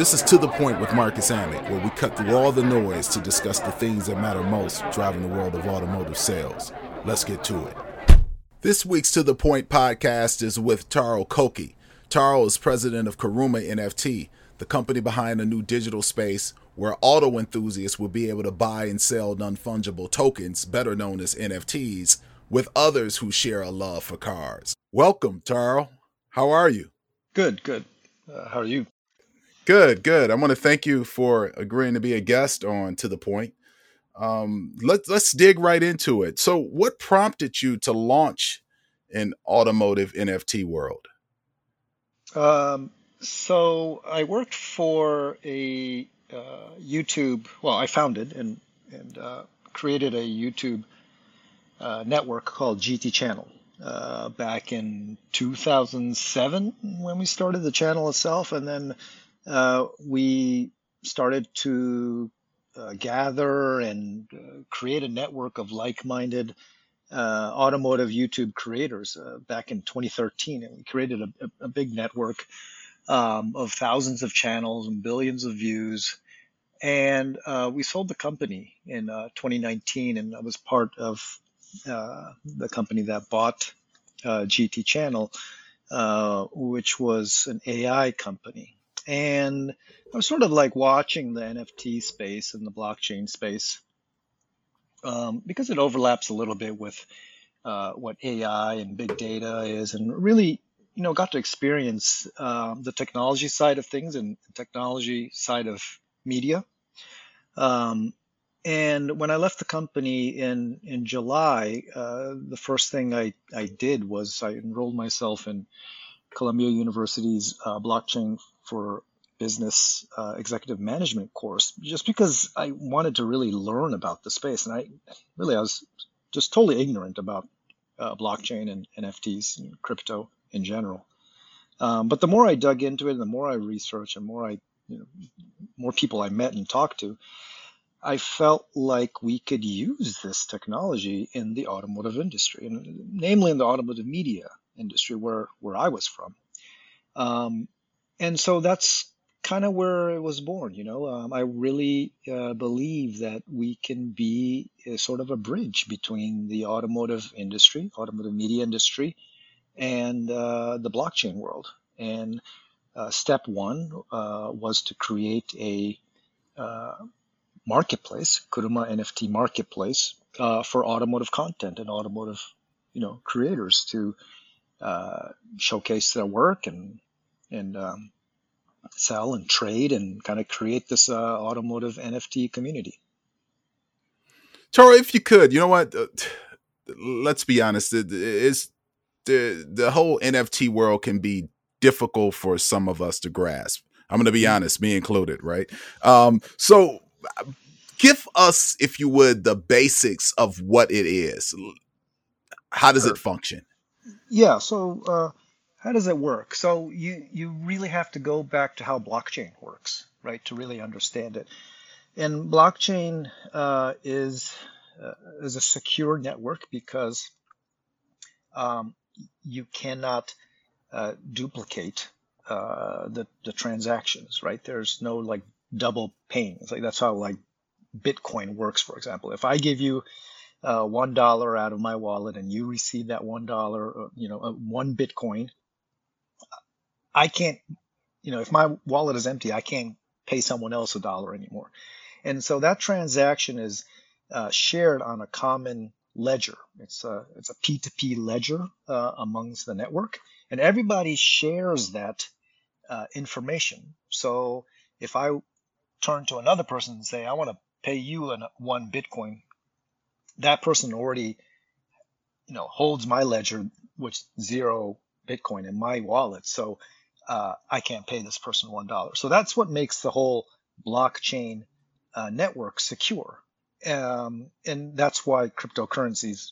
This is To the Point with Marcus Amick, where we cut through all the noise to discuss the things that matter most driving the world of automotive sales. Let's get to it. This week's To the Point podcast is with Taro Koki. Taro is president of Kuruma NFT, the company behind a new digital space where auto enthusiasts will be able to buy and sell non fungible tokens, better known as NFTs, with others who share a love for cars. Welcome, Taro. How are you? Good, good. Uh, how are you? Good, good. I want to thank you for agreeing to be a guest on To the Point. Um, let's let's dig right into it. So, what prompted you to launch an automotive NFT world? Um, so, I worked for a uh, YouTube. Well, I founded and and uh, created a YouTube uh, network called GT Channel uh, back in 2007 when we started the channel itself, and then uh, we started to uh, gather and uh, create a network of like-minded uh, automotive YouTube creators uh, back in 2013, and we created a, a, big network um, of thousands of channels and billions of views. And we sold the company in 2019, and I was part of the company that bought GT Channel, which was an AI company and I was sort of like watching the NFT space and the blockchain space um, because it overlaps a little bit with uh, what AI and big data is, and really, you know, got to experience um, the technology side of things and technology side of media. Um, and when I left the company in in July, uh, the first thing I, I did was I enrolled myself in Columbia University's uh, blockchain for business uh, executive management course just because I wanted to really learn about the space. And I really, I was just totally ignorant about uh, blockchain and NFTs and crypto in general. Um, but the more I dug into it, and the more I researched, and more I, you know, more people I met and talked to, I felt like we could use this technology in the automotive industry, and namely in the automotive media industry, where where I was from. Um, and so that's kind of where it was born. You know, um, I really uh, believe that we can be a, sort of a bridge between the automotive industry, automotive media industry, and uh, the blockchain world. And uh, step one uh, was to create a uh, marketplace, Kuruma NFT marketplace, uh, for automotive content and automotive, you know, creators to showcase their work and and um, sell and trade and kind of create this uh, automotive NFT community. Taro, if you could, you know what? Uh, let's be honest. It is the the whole NFT world can be difficult for some of us to grasp. I'm going to be mm-hmm. honest, me included, right? Um, so, give us, if you would, the basics of what it is. How does it function? Yeah. So, uh, how does it work? So you you really have to go back to how blockchain works, right, to really understand it. And blockchain uh, is uh, is a secure network because um, you cannot uh, duplicate uh, the the transactions, right? There's no like double paying. It's like that's how like Bitcoin works, for example. If I give you uh, one dollar out of my wallet and you receive that one dollar, uh, you know, one Bitcoin I can't, you know, if my wallet is empty, I can't pay someone else a dollar anymore. And so that transaction is uh, shared on a common ledger. It's a it's a P2P ledger uh, amongst the network, and everybody shares that uh, information. So if I turn to another person and say, I want to pay you an, one Bitcoin, that person already, you know, holds my ledger, which zero Bitcoin in my wallet. So uh, I can't pay this person one dollar. So that's what makes the whole blockchain uh, network secure, um, and that's why cryptocurrencies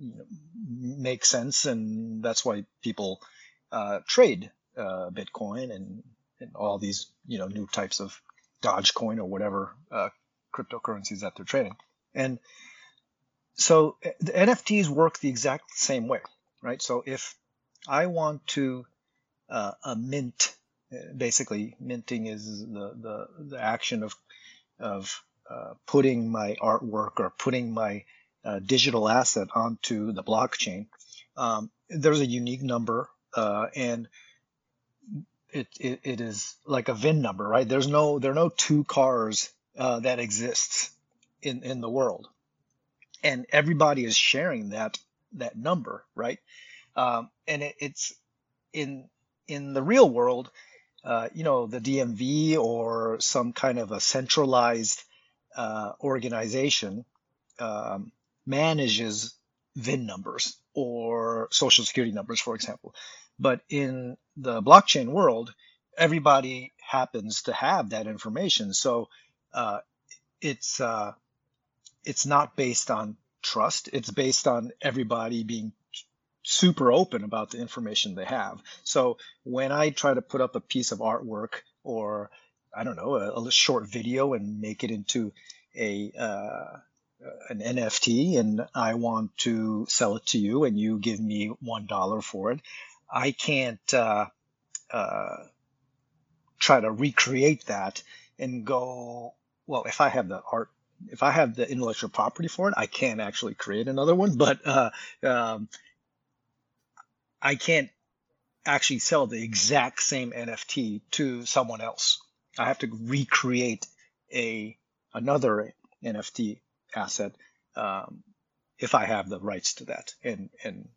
you know, make sense, and that's why people uh, trade uh, Bitcoin and, and all these you know new types of Dogecoin or whatever uh, cryptocurrencies that they're trading, and so uh, the NFTs work the exact same way, right? So if I want to uh, a mint basically minting is the, the, the action of, of uh, putting my artwork or putting my uh, digital asset onto the blockchain. Um, there's a unique number uh, and it, it, it is like a VIN number, right? There's no, there are no two cars uh, that exists in, in the world. And everybody is sharing that, that number, right? Um, and it, it's in, in the real world, uh, you know, the DMV or some kind of a centralized uh, organization um, manages VIN numbers or social security numbers, for example. But in the blockchain world, everybody happens to have that information. So uh, it's uh, it's not based on trust. It's based on everybody being super open about the information they have. So when I try to put up a piece of artwork or I don't know a, a short video and make it into a uh, an NFT and I want to sell it to you and you give me one dollar for it, I can't uh, uh, try to recreate that and go. Well, if I have the art, if I have the intellectual property for it, I can actually create another one. But uh, um, I can't actually sell the exact same NFT to someone else. I have to recreate a another NFT asset um, if I have the rights to that. And and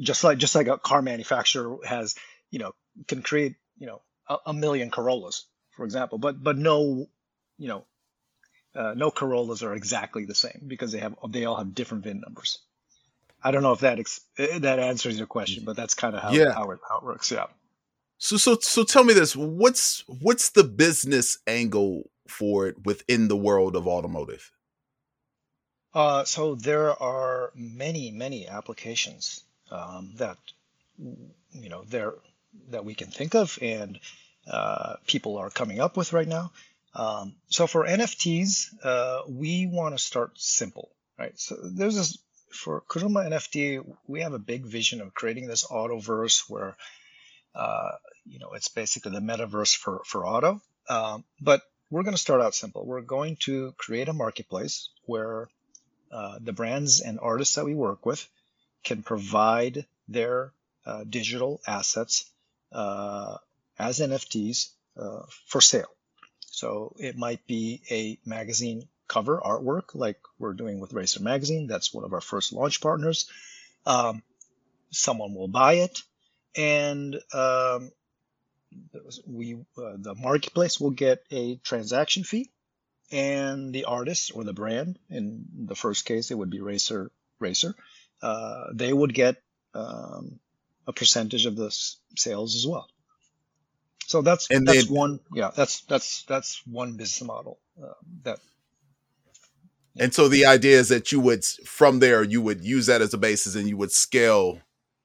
just like just like a car manufacturer has, you know, can create you know a, a million Corollas, for example, but but no, you know, uh, no Corollas are exactly the same because they have they all have different VIN numbers. I don't know if that ex- eh, that answers your question, but that's kind of how yeah. how it, how it works. Yeah. So so so tell me this: what's what's the business angle for it within the world of automotive? Uh, so there are many many applications um, that you know there that we can think of, and uh, people are coming up with right now. Um, so for NFTs, uh, we want to start simple, right? So there's this for Kuruma NFT, we have a big vision of creating this autoverse where, uh, you know, it's basically the metaverse for, for auto. Um, but we're going to start out simple. We're going to create a marketplace where uh, the brands and artists that we work with can provide their uh, digital assets uh, as NFTs uh, for sale. So it might be a magazine cover artwork like we're doing with Racer Magazine. That's one of our first launch partners. Um, someone will buy it, and um, we uh, the marketplace will get a transaction fee, and the artist or the brand, in the first case, it would be Racer Racer. Uh, they would get um, a percentage of the sales as well. So that's and that's one yeah that's that's that's one business model uh, that and so the idea is that you would, from there, you would use that as a basis and you would scale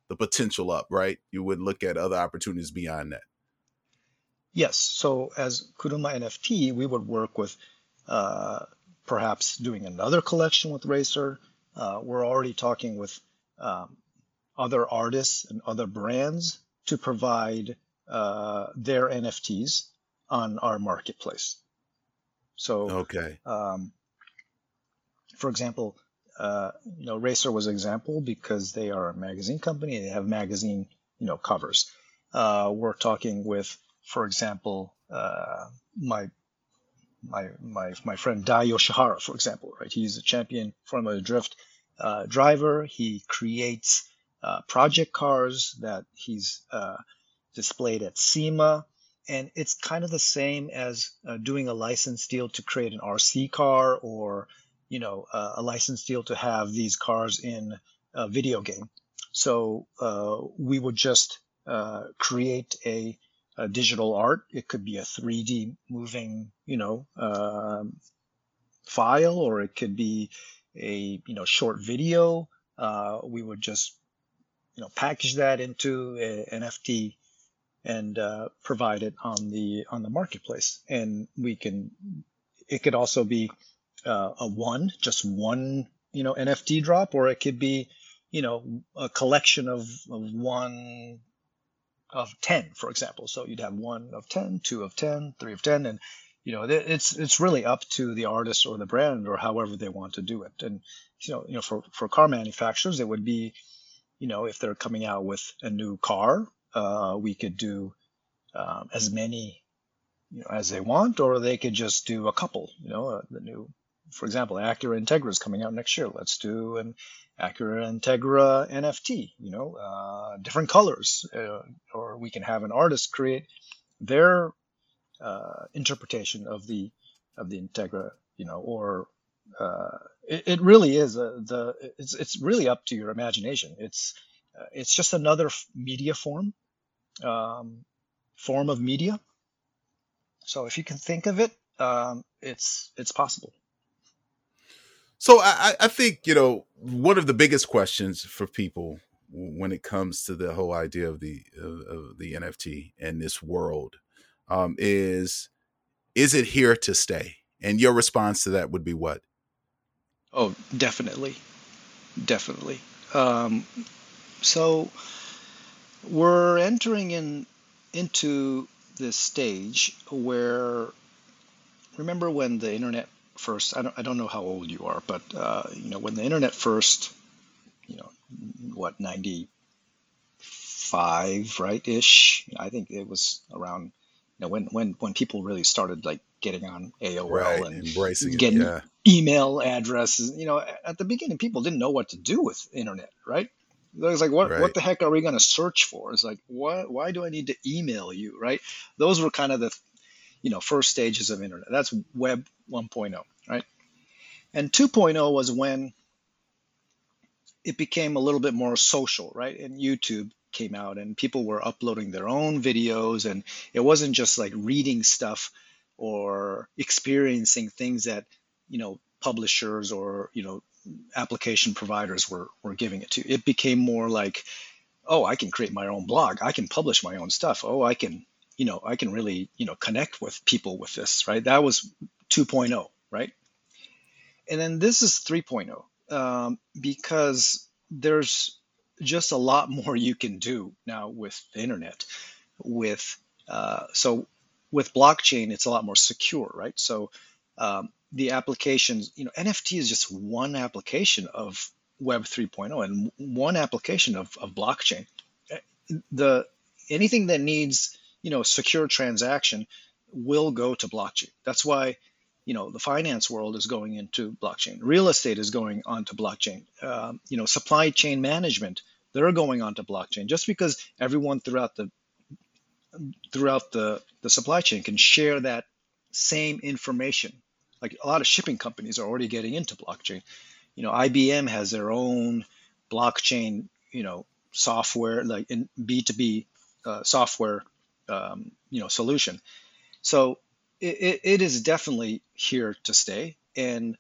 the potential up, right? You would look at other opportunities beyond that. Yes. So as Kuruma NFT, we would work with uh, perhaps doing another collection with Racer. Uh, we're already talking with um, other artists and other brands to provide uh, their NFTs on our marketplace. So okay. Um, for example, uh, you know, Racer was an example because they are a magazine company. They have magazine, you know, covers. Uh, we're talking with, for example, uh, my my my my friend Dai Yoshihara, for example, right? He's a champion Formula Drift uh, driver. He creates uh, project cars that he's uh, displayed at SEMA. And it's kind of the same as doing a license deal to create an RC car or you know uh, a license deal to have these cars in a video game. So uh, we would just uh, create a, a, digital art. It could be a 3D moving, you know, um, file, or it could be a you know short video. Uh, we would just you know package that into an NFT and uh, provide it on the on the marketplace, and we can. It could also be uh, a one, just one, you know, NFT drop, or it could be, you know, a collection of, of one of 10, for example. So you'd have one of 10, two of 10, three of 10, and you know it's it's really up to the artist or the brand or however they want to do it. And you know, you know, for for car manufacturers, it would be, you know, if they're coming out with a new car, uh, we could do um, as many you know, as they want, or they could just do a couple. You know, uh, the new, for example, Acura Integra is coming out next year. Let's do an Acura Integra NFT. You know, uh, different colors, uh, or we can have an artist create their uh, interpretation of the of the Integra. You know, or uh, it, it, really is a, the it's it's really up to your imagination. It's uh, it's just another media form, um, form of media so if you can think of it, um, it's it's possible. So I, I think you know one of the biggest questions for people when it comes to the whole idea of the of, the NFT and this world um, is is it here to stay? And your response to that would be what? Oh, definitely, definitely. Um, so we're entering in into this stage where remember when the internet first I don't, I don't know how old you are but uh, you know when the internet first you know what 95 right ish I think it was around you know when when when people really started like getting on AOL right, and embracing getting it, yeah. email addresses you know at the beginning people didn't know what to do with internet right It was like, what, right. what the heck are we going to search for? It's like, why, why do I need to email you? Right. Those were kind of the, you know, first stages of internet. That's web 1.0. Right. And 2.0 was when it became a little bit more social. Right. And YouTube came out and people were uploading their own videos and it wasn't just like reading stuff or experiencing things that, you know, publishers or, you know, application providers were, were giving it to. It became more like, oh, I can create my own blog. I can publish my own stuff. Oh, I can, you know, I can really, you know, connect with people with this, right? That was 2.0, right? And then this is 3.0 um, because there's just a lot more you can do now with the internet. With uh, so with blockchain, it's a lot more secure, right? So um, the applications, you know, NFT is just one application of Web 3.0 and one application of, of blockchain. Eh, the anything that needs, you know, secure transaction will go to blockchain. That's why, you know, the finance world is going into blockchain. Real estate is going onto blockchain. Um, you know, supply chain management, they're going onto blockchain. Just because everyone throughout the throughout the, the supply chain can share that same information like a lot of shipping companies are already getting into blockchain. You know, IBM has their own blockchain, you know, software like in B2B uh, software, um, you know, solution. So it, it is definitely here to stay. And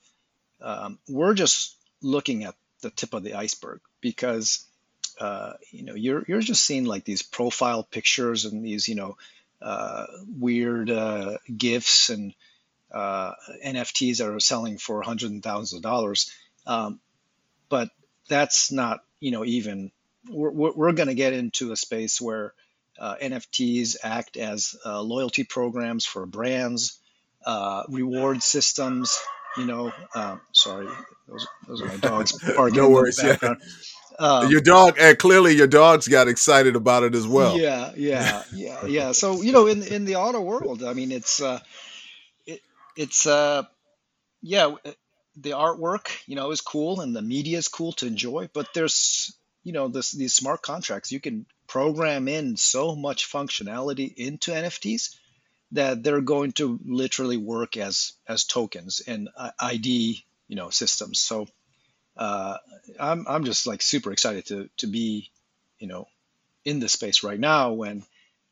um, we're just looking at the tip of the iceberg because, uh, you know, you're, you're just seeing like these profile pictures and these, you know, uh, weird uh, GIFs and uh, NFTs that are selling for hundreds and thousands of dollars. Um, but that's not, you know, even we're, we're going to get into a space where uh, NFTs act as uh, loyalty programs for brands, uh, reward systems. You know, um, sorry, those, those are my dogs barking. no worries. Yeah. Um, your dog, and clearly your dogs got excited about it as well. Yeah, yeah, yeah, yeah. So you know, in in the auto world, I mean, it's uh, it's uh yeah the artwork you know is cool and the media is cool to enjoy but there's you know this these smart contracts you can program in so much functionality into nfts that they're going to literally work as as tokens and id you know systems so uh, I'm, I'm just like super excited to to be you know in this space right now when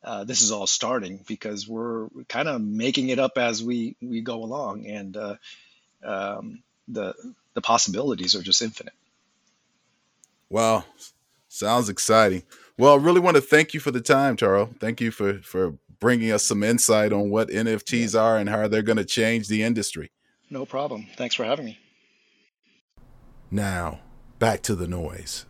uh, this is all starting because we're kind of making it up as we we go along, and uh, um, the the possibilities are just infinite. Wow, sounds exciting. Well, I really want to thank you for the time, Taro. Thank you for for bringing us some insight on what NFTs are and how they're going to change the industry. No problem. Thanks for having me. Now, back to the noise.